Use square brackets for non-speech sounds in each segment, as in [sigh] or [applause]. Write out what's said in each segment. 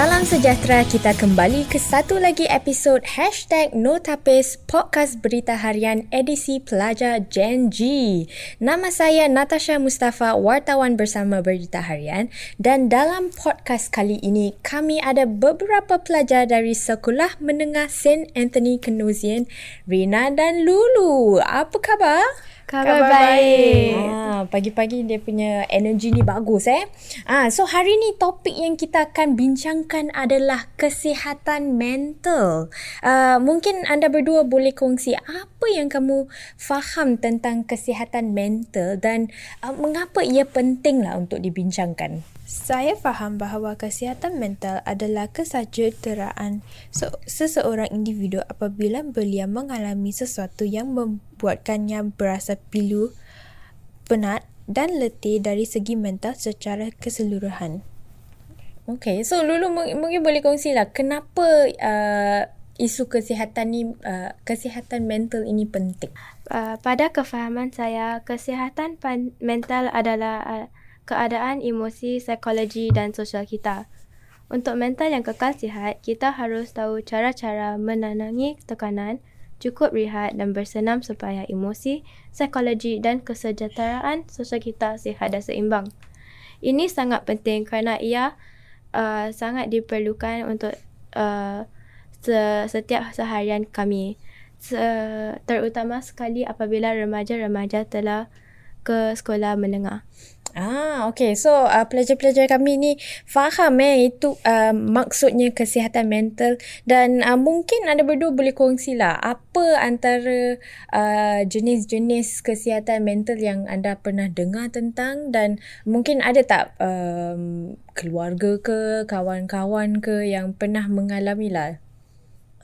Salam sejahtera, kita kembali ke satu lagi episod Hashtag Notapis Podcast Berita Harian edisi Pelajar Gen G. Nama saya Natasha Mustafa, wartawan bersama Berita Harian dan dalam podcast kali ini kami ada beberapa pelajar dari Sekolah Menengah St. Anthony Canossian, Rina dan Lulu. Apa khabar? Khabar, baik. Ah, pagi-pagi dia punya energi ni bagus eh. Ah, so hari ni topik yang kita akan bincangkan adalah kesihatan mental. Uh, mungkin anda berdua boleh kongsi apa yang kamu faham tentang kesihatan mental dan uh, mengapa ia penting lah untuk dibincangkan. Saya faham bahawa kesihatan mental adalah kesejahteraan seseorang individu apabila belia mengalami sesuatu yang membuatkannya berasa pilu, penat dan letih dari segi mental secara keseluruhan. Okay, so Lulu mungkin boleh kongsilah kenapa uh, isu kesihatan ni uh, kesihatan mental ini penting. Uh, pada kefahaman saya, kesihatan mental adalah uh, keadaan emosi, psikologi dan sosial kita. Untuk mental yang kekal sihat, kita harus tahu cara-cara menanangi tekanan, cukup rehat dan bersenam supaya emosi, psikologi dan kesejahteraan sosial kita sihat dan seimbang. Ini sangat penting kerana ia uh, sangat diperlukan untuk uh, setiap seharian kami. terutama sekali apabila remaja-remaja telah ke sekolah menengah. Ah, okay. So, uh, pelajar-pelajar kami ni faham eh itu uh, maksudnya kesihatan mental dan uh, mungkin anda berdua boleh kongsi lah apa antara uh, jenis-jenis kesihatan mental yang anda pernah dengar tentang dan mungkin ada tak um, keluarga ke, kawan-kawan ke yang pernah mengalami lah?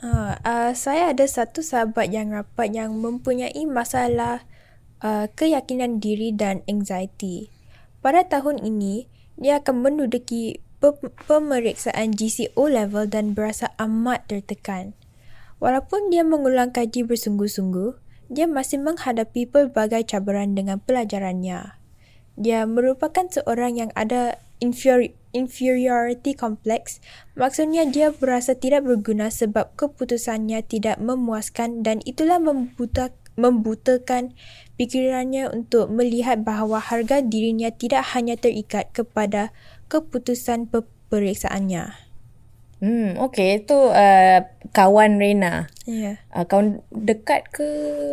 Uh, uh, saya ada satu sahabat yang rapat yang mempunyai masalah uh, keyakinan diri dan anxiety. Pada tahun ini, dia akan menduduki pemeriksaan GCO level dan berasa amat tertekan. Walaupun dia mengulang kaji bersungguh-sungguh, dia masih menghadapi pelbagai cabaran dengan pelajarannya. Dia merupakan seorang yang ada inferi- inferiority complex, maksudnya dia berasa tidak berguna sebab keputusannya tidak memuaskan dan itulah membuta- membutakan pikirannya untuk melihat bahawa harga dirinya tidak hanya terikat kepada keputusan pemeriksaannya. Hmm, okay. Itu uh, kawan Rena. Ya. Yeah. Uh, kawan dekat ke?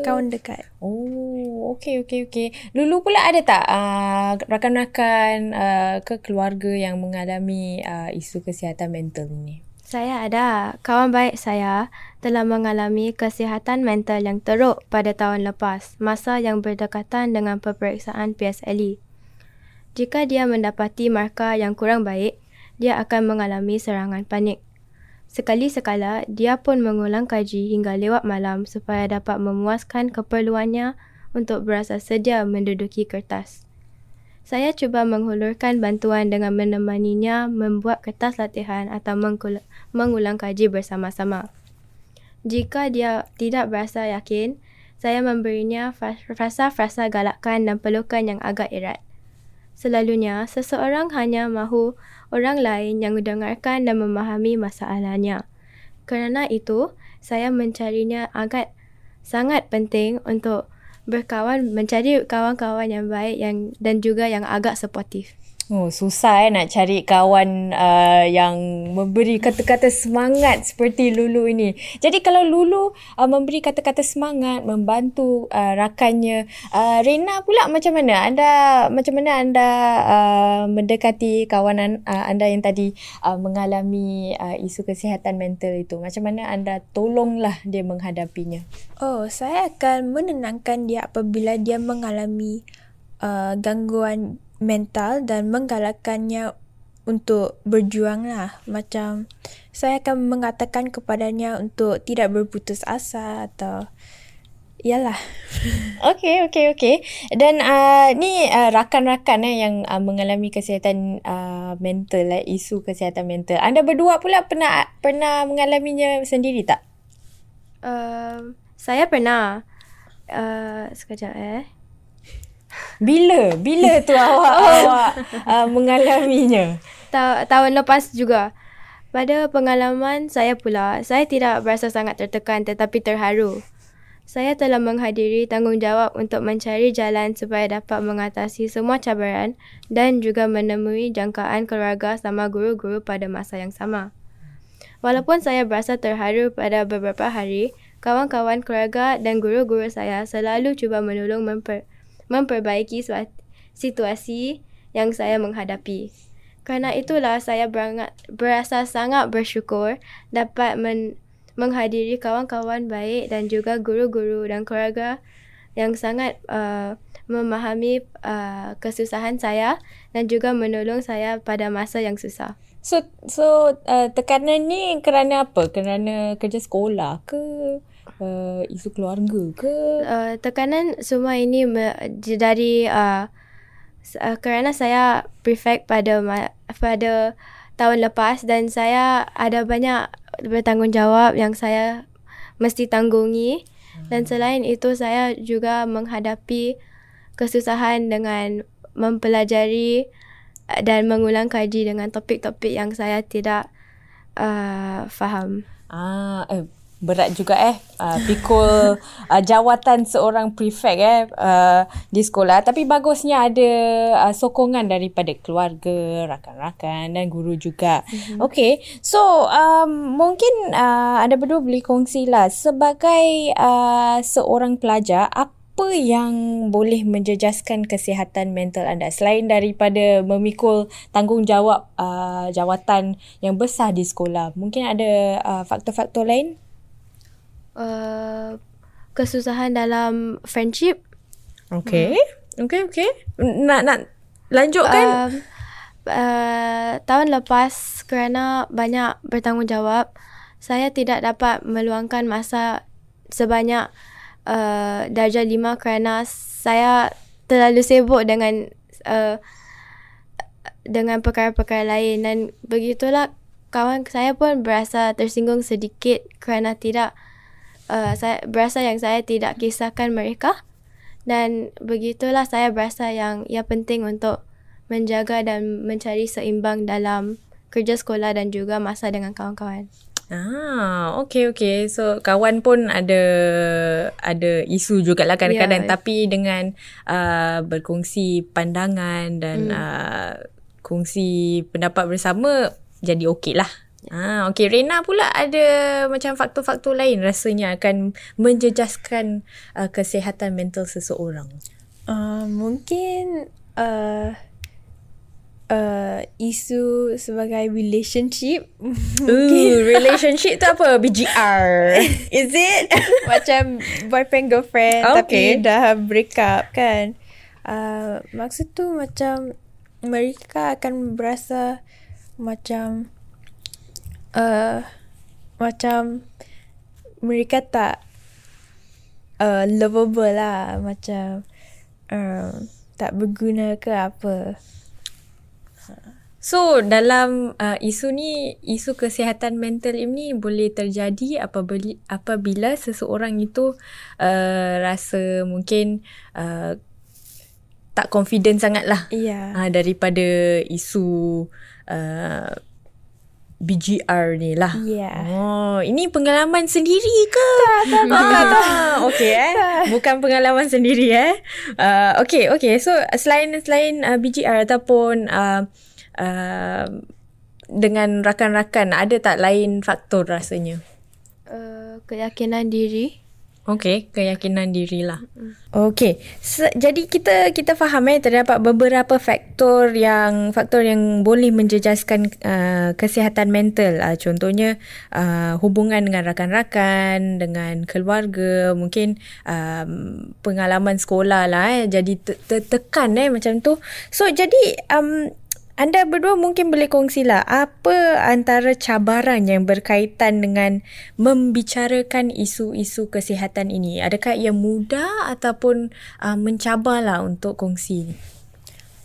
Kawan dekat. Oh, okay, okay, okay. Lulu pula ada tak uh, rakan-rakan uh, ke keluarga yang mengalami uh, isu kesihatan mental ini? Saya ada. Kawan baik saya telah mengalami kesihatan mental yang teruk pada tahun lepas, masa yang berdekatan dengan peperiksaan PSLE. Jika dia mendapati markah yang kurang baik, dia akan mengalami serangan panik. Sekali-sekala, dia pun mengulang kaji hingga lewat malam supaya dapat memuaskan keperluannya untuk berasa sedia menduduki kertas. Saya cuba menghulurkan bantuan dengan menemaninya membuat kertas latihan atau mengulang kaji bersama-sama. Jika dia tidak berasa yakin, saya memberinya frasa-frasa galakan dan pelukan yang agak erat. Selalunya, seseorang hanya mahu orang lain yang mendengarkan dan memahami masalahnya. Kerana itu, saya mencarinya agak sangat penting untuk berkawan mencari kawan-kawan yang baik yang dan juga yang agak suportif. Oh, susah eh nak cari kawan uh, yang memberi kata-kata semangat seperti Lulu ini. Jadi kalau Lulu uh, memberi kata-kata semangat, membantu uh, rakannya, uh, Rena pula macam mana? Anda macam mana anda uh, mendekati kawanan uh, anda yang tadi uh, mengalami uh, isu kesihatan mental itu? Macam mana anda tolonglah dia menghadapinya? Oh, saya akan menenangkan dia apabila dia mengalami uh, gangguan mental dan menggalakkannya untuk berjuang lah. Macam saya akan mengatakan kepadanya untuk tidak berputus asa atau Yalah. [laughs] Okay, okay, okay. Dan uh, ni uh, rakan-rakan eh, yang uh, mengalami kesihatan uh, mental, eh, isu kesihatan mental. Anda berdua pula pernah pernah mengalaminya sendiri tak? Uh, saya pernah. Uh, sekejap eh. Bila? Bila tu [laughs] awak oh. awak uh, mengalaminya? Ta- tahun lepas juga. Pada pengalaman saya pula, saya tidak berasa sangat tertekan tetapi terharu. Saya telah menghadiri tanggungjawab untuk mencari jalan supaya dapat mengatasi semua cabaran dan juga menemui jangkaan keluarga sama guru-guru pada masa yang sama. Walaupun saya berasa terharu pada beberapa hari, kawan-kawan keluarga dan guru-guru saya selalu cuba menolong memper, memperbaiki situasi yang saya menghadapi. Kerana itulah saya berangat, berasa sangat bersyukur dapat men, menghadiri kawan-kawan baik dan juga guru-guru dan keluarga yang sangat uh, memahami uh, kesusahan saya dan juga menolong saya pada masa yang susah. So so uh, tekanan ni kerana apa? Kerana kerja sekolah ke uh, isu keluarga ke? Uh, tekanan semua ini me- dari uh, uh, kerana saya prefect pada pada tahun lepas dan saya ada banyak bertanggungjawab yang saya mesti tanggungi dan selain itu saya juga menghadapi kesusahan dengan mempelajari dan mengulang kaji dengan topik-topik yang saya tidak uh, faham. Ah, eh, berat juga eh. Uh, pikul uh, jawatan seorang prefect eh uh, di sekolah. Tapi bagusnya ada uh, sokongan daripada keluarga rakan-rakan dan guru juga. Mm-hmm. okey so um, mungkin uh, anda berdua boleh kongsilah sebagai uh, seorang pelajar apa yang boleh menjejaskan kesihatan mental anda? Selain daripada memikul tanggungjawab uh, jawatan yang besar di sekolah. Mungkin ada uh, faktor-faktor lain uh, kesusahan dalam friendship. Okay. Hmm. Okay, okay. Nak nak lanjutkan? Uh, uh, tahun lepas kerana banyak bertanggungjawab, saya tidak dapat meluangkan masa sebanyak uh, darjah lima kerana saya terlalu sibuk dengan uh, dengan perkara-perkara lain dan begitulah kawan saya pun berasa tersinggung sedikit kerana tidak uh, saya berasa yang saya tidak kisahkan mereka dan begitulah saya berasa yang ia penting untuk menjaga dan mencari seimbang dalam kerja sekolah dan juga masa dengan kawan-kawan. Ah, okay okay. So kawan pun ada ada isu juga lah kadang-kadang yeah. tapi dengan uh, berkongsi pandangan dan hmm. uh, kongsi pendapat bersama jadi okey lah. Ah, okey. Rena pula ada macam faktor-faktor lain rasanya akan menjejaskan uh, kesihatan mental seseorang. Uh, mungkin uh, uh, isu sebagai relationship. Ooh, relationship tu apa? BGR. [laughs] Is it? [laughs] macam boyfriend girlfriend okay. tapi dah break up kan. Uh, maksud tu macam mereka akan berasa macam uh, macam mereka tak uh, lovable lah macam uh, tak berguna ke apa So dalam uh, isu ni isu kesihatan mental ini boleh terjadi apabila apabila seseorang itu uh, rasa mungkin uh, tak confident sangat lah yeah. uh, daripada isu uh, BGR ni lah. Yeah. Oh, ini pengalaman sendiri ke? Tak, tak, tak. Ah, tak. okay eh. Bukan pengalaman sendiri eh. Uh, okay, okay. So, selain selain uh, BGR ataupun uh, uh, dengan rakan-rakan, ada tak lain faktor rasanya? Uh, keyakinan diri. Okey, keyakinan diri lah. Okey, so, jadi kita kita faham eh terdapat beberapa faktor yang faktor yang boleh menjejaskan uh, kesihatan mental. Uh, contohnya uh, hubungan dengan rakan-rakan, dengan keluarga, mungkin um, pengalaman sekolah lah eh. Jadi tertekan eh macam tu. So jadi um, anda berdua mungkin boleh kongsilah apa antara cabaran yang berkaitan dengan membicarakan isu-isu kesihatan ini. Adakah ia mudah ataupun uh, mencabarlah untuk kongsi?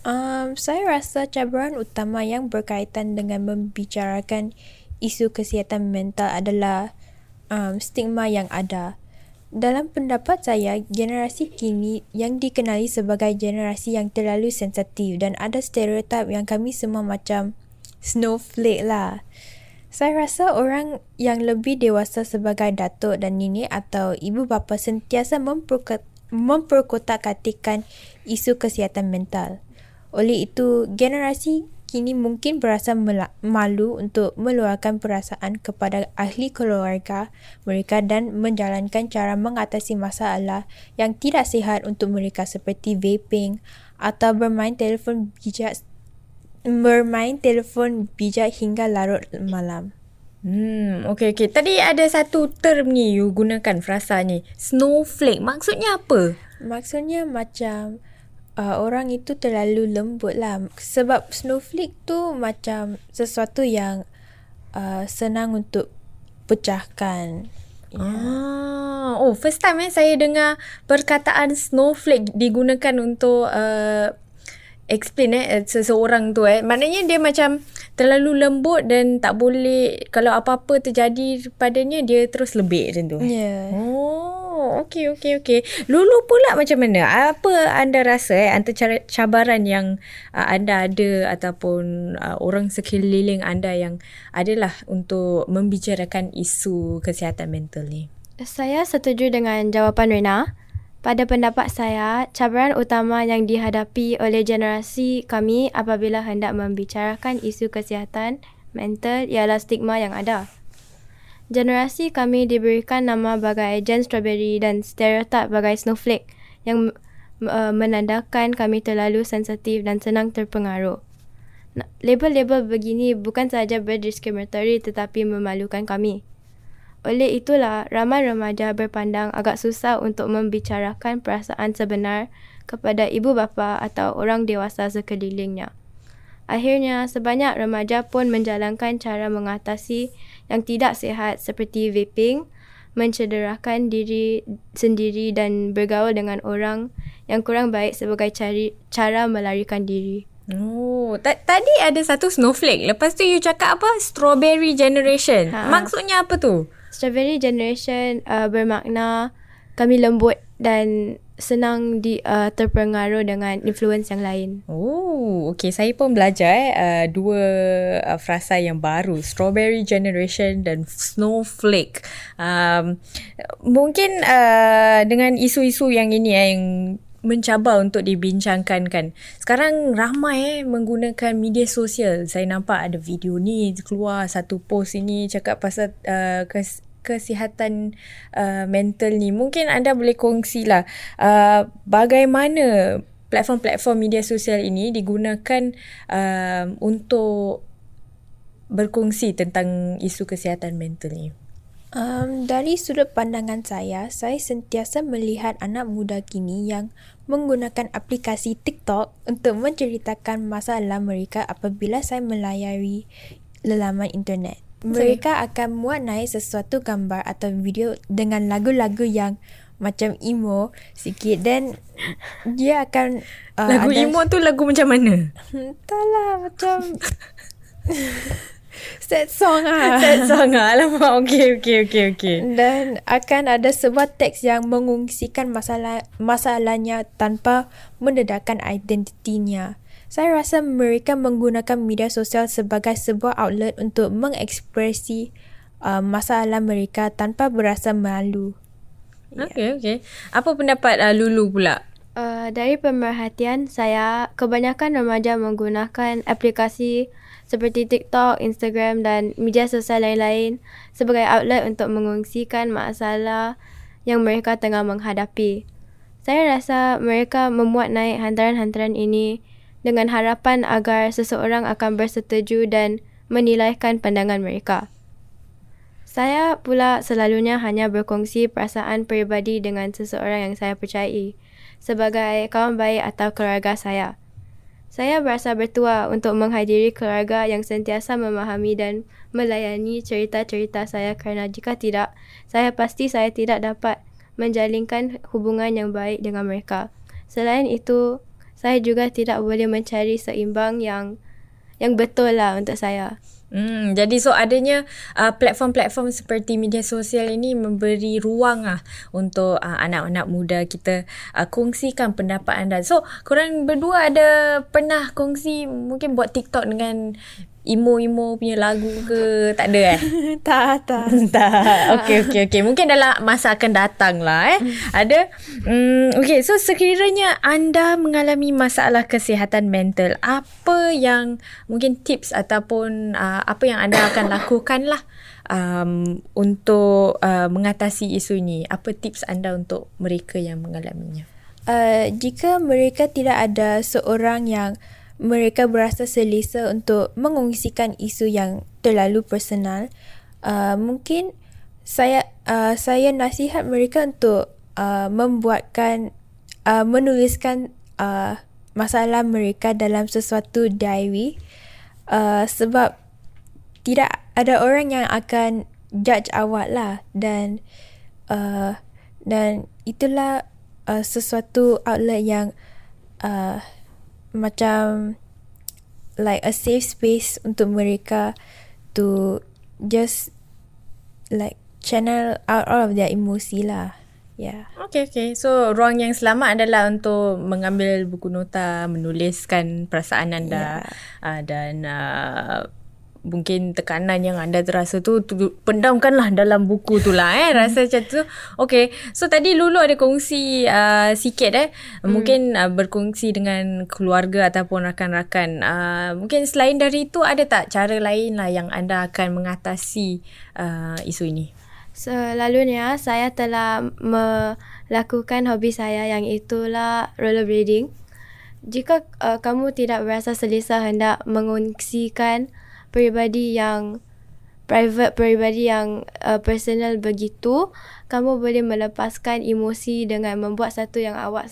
Um, saya rasa cabaran utama yang berkaitan dengan membicarakan isu kesihatan mental adalah um, stigma yang ada. Dalam pendapat saya, generasi kini yang dikenali sebagai generasi yang terlalu sensitif dan ada stereotip yang kami semua macam snowflake lah. Saya rasa orang yang lebih dewasa sebagai datuk dan nenek atau ibu bapa sentiasa memperkot- memperkotak-katikan isu kesihatan mental. Oleh itu, generasi kini mungkin berasa malu untuk meluahkan perasaan kepada ahli keluarga mereka dan menjalankan cara mengatasi masalah yang tidak sihat untuk mereka seperti vaping atau bermain telefon bijak bermain telefon bijak hingga larut malam. Hmm, okay, okay. Tadi ada satu term ni you gunakan frasa ni. Snowflake. Maksudnya apa? Maksudnya macam uh, orang itu terlalu lembut lah. Sebab snowflake tu macam sesuatu yang uh, senang untuk pecahkan. Ah, oh, first time eh saya dengar perkataan snowflake digunakan untuk uh, explain eh seseorang tu eh. Maknanya dia macam terlalu lembut dan tak boleh kalau apa-apa terjadi padanya dia terus lebih macam tu. Ya. Yeah. Oh, okey okey okey. Lulu pula macam mana? Apa anda rasa eh antara cabaran yang uh, anda ada ataupun uh, orang sekeliling anda yang adalah untuk membicarakan isu kesihatan mental ni? Saya setuju dengan jawapan Rena. Pada pendapat saya, cabaran utama yang dihadapi oleh generasi kami apabila hendak membicarakan isu kesihatan mental ialah stigma yang ada. Generasi kami diberikan nama bagai Gen Strawberry dan stereotip bagai Snowflake yang uh, menandakan kami terlalu sensitif dan senang terpengaruh. Label-label begini bukan sahaja berdiskriminatory tetapi memalukan kami. Oleh itulah, ramai remaja berpandang agak susah untuk membicarakan perasaan sebenar kepada ibu bapa atau orang dewasa sekelilingnya. Akhirnya, sebanyak remaja pun menjalankan cara mengatasi yang tidak sihat seperti vaping, mencederakan diri sendiri dan bergaul dengan orang yang kurang baik sebagai cari, cara melarikan diri. Oh, tadi ada satu snowflake. Lepas tu you cakap apa? Strawberry generation. Ha. Maksudnya apa tu? Strawberry generation uh, bermakna kami lembut dan senang di uh, terpengaruh dengan influence yang lain. Oh, okay. Saya pun belajar eh, uh, dua uh, frasa yang baru. Strawberry generation dan snowflake. Um, mungkin uh, dengan isu-isu yang ini eh, yang mencabar untuk dibincangkan kan. Sekarang ramai eh menggunakan media sosial. Saya nampak ada video ni keluar satu post ini cakap pasal uh, kes, kesihatan uh, mental ni. Mungkin anda boleh kongsilah uh, bagaimana platform-platform media sosial ini digunakan uh, untuk berkongsi tentang isu kesihatan mental ni. Um, dari sudut pandangan saya, saya sentiasa melihat anak muda kini yang menggunakan aplikasi TikTok untuk menceritakan masalah mereka apabila saya melayari lelaman internet. Mereka akan muat naik sesuatu gambar atau video dengan lagu-lagu yang macam emo sikit dan dia akan uh, lagu ada, emo tu lagu macam mana? Entahlah macam [laughs] Sad song ah. [laughs] Sad song ah. Alamak. Okay, okay, okay, okay. Dan akan ada sebuah teks yang mengungsikan masalah masalahnya tanpa mendedahkan identitinya. Saya rasa mereka menggunakan media sosial sebagai sebuah outlet untuk mengekspresi uh, masalah mereka tanpa berasa malu. Okay, yeah. okay. Apa pendapat uh, Lulu pula? Uh, dari pemerhatian saya, kebanyakan remaja menggunakan aplikasi seperti TikTok, Instagram dan media sosial lain-lain sebagai outlet untuk mengungsikan masalah yang mereka tengah menghadapi. Saya rasa mereka memuat naik hantaran-hantaran ini dengan harapan agar seseorang akan bersetuju dan menilaikan pandangan mereka. Saya pula selalunya hanya berkongsi perasaan peribadi dengan seseorang yang saya percayai sebagai kawan baik atau keluarga saya. Saya berasa bertua untuk menghadiri keluarga yang sentiasa memahami dan melayani cerita-cerita saya kerana jika tidak, saya pasti saya tidak dapat menjalinkan hubungan yang baik dengan mereka. Selain itu, saya juga tidak boleh mencari seimbang yang yang betul lah untuk saya. Hmm, jadi so adanya uh, platform-platform seperti media sosial ini memberi ruang lah untuk uh, anak-anak muda kita uh, kongsikan pendapat anda. So, korang berdua ada pernah kongsi mungkin buat TikTok dengan emo-emo punya lagu ke? Tak ada eh? [laughs] tak, tak. [laughs] tak. Okay, okay, okay. Mungkin dalam masa akan datang lah eh. Ada. Um, okay, so sekiranya anda mengalami masalah kesihatan mental, apa yang mungkin tips ataupun uh, apa yang anda akan [coughs] lakukan lah um, untuk uh, mengatasi isu ini? Apa tips anda untuk mereka yang mengalaminya? Uh, jika mereka tidak ada seorang yang mereka berasa selesa untuk mengongsikan isu yang terlalu personal, uh, mungkin saya uh, saya nasihat mereka untuk uh, membuatkan uh, menuliskan uh, masalah mereka dalam sesuatu diary. Uh, sebab tidak ada orang yang akan judge awak lah dan uh, dan itulah uh, sesuatu outlet yang uh, macam like a safe space untuk mereka to just like channel out all of their emosi lah. Yeah. Okay, okay. So, ruang yang selamat adalah untuk mengambil buku nota, menuliskan perasaan anda yeah. uh, dan uh, mungkin tekanan yang anda terasa tu, tu pendamkanlah dalam buku tu lah eh rasa macam tu okay so tadi Lulu ada kongsi uh, sikit eh hmm. mungkin uh, berkongsi dengan keluarga ataupun rakan-rakan uh, mungkin selain dari itu ada tak cara lain lah yang anda akan mengatasi uh, isu ini Selalunya saya telah melakukan hobi saya yang itulah rollerblading. Jika uh, kamu tidak berasa selesa hendak mengongsikan peribadi yang private peribadi yang uh, personal begitu kamu boleh melepaskan emosi dengan membuat satu yang awak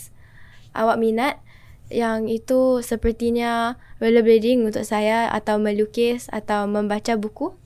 awak minat yang itu sepertinya rollerblading untuk saya atau melukis atau membaca buku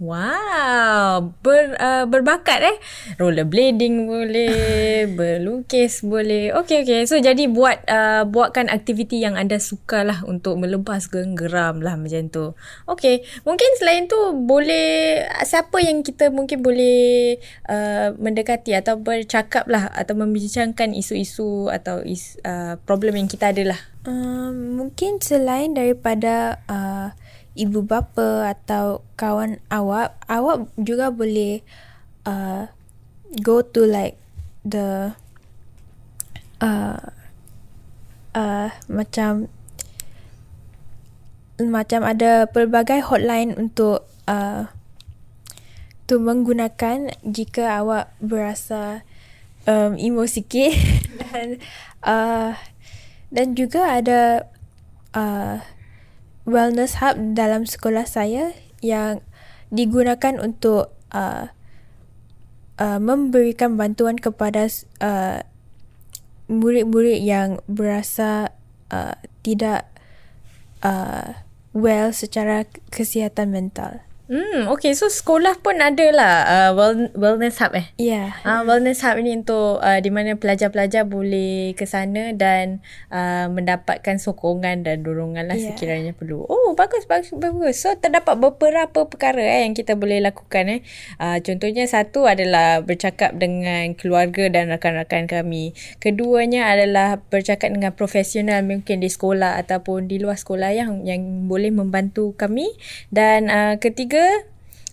Wow, ber, uh, berbakat eh. Rollerblading boleh, [laughs] berlukis boleh. Okay, okay. So, jadi buat uh, buatkan aktiviti yang anda suka lah untuk melepas geram lah macam tu. Okay, mungkin selain tu boleh, siapa yang kita mungkin boleh uh, mendekati atau bercakap lah atau membincangkan isu-isu atau is, uh, problem yang kita ada lah. Um, mungkin selain daripada... Uh, ibu bapa atau kawan awak, awak juga boleh uh, go to like the uh, uh, macam macam ada pelbagai hotline untuk uh, tu menggunakan jika awak berasa um, emo sikit. [laughs] Dan uh, dan juga ada uh, wellness hub dalam sekolah saya yang digunakan untuk uh, uh, memberikan bantuan kepada uh, murid-murid yang berasa uh, tidak uh, well secara kesihatan mental. Hmm, okay. So, sekolah pun ada lah uh, wellness hub eh? Ya. Yeah. Uh, wellness hub ni untuk uh, di mana pelajar-pelajar boleh ke sana dan uh, mendapatkan sokongan dan dorongan lah yeah. sekiranya perlu. Oh, bagus, bagus, bagus. So, terdapat beberapa perkara eh, yang kita boleh lakukan. Eh. Uh, contohnya, satu adalah bercakap dengan keluarga dan rakan-rakan kami. Keduanya adalah bercakap dengan profesional mungkin di sekolah ataupun di luar sekolah yang yang boleh membantu kami. Dan uh, ketiga,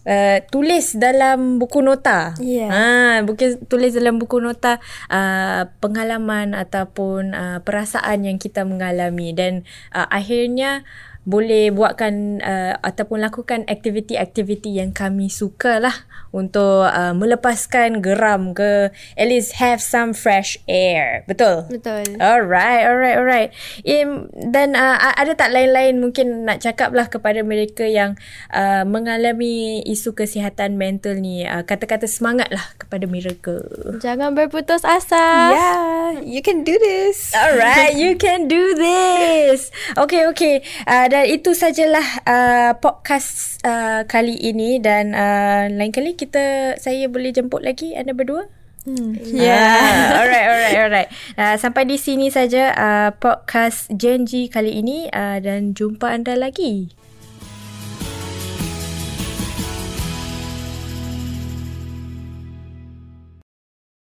uh, tulis dalam buku nota. Yeah. Ha, buku tulis dalam buku nota uh, pengalaman ataupun uh, perasaan yang kita mengalami dan uh, akhirnya boleh buatkan uh, ataupun lakukan aktiviti-aktiviti yang kami suka lah untuk uh, melepaskan geram ke at least have some fresh air. Betul? Betul. Alright, alright, alright. Im, dan uh, ada tak lain-lain mungkin nak cakap lah kepada mereka yang uh, mengalami isu kesihatan mental ni. Uh, kata-kata semangat lah kepada mereka. Jangan berputus asa. Yeah, you can do this. [laughs] Alright, you can do this. Okay, okay. Uh, dan itu sajalah uh, podcast uh, kali ini dan uh, lain kali kita saya boleh jemput lagi anda berdua. Hmm. Yeah. [laughs] Uh, alright, alright, alright. Uh, sampai di sini saja uh, podcast Genji kali ini uh, dan jumpa anda lagi.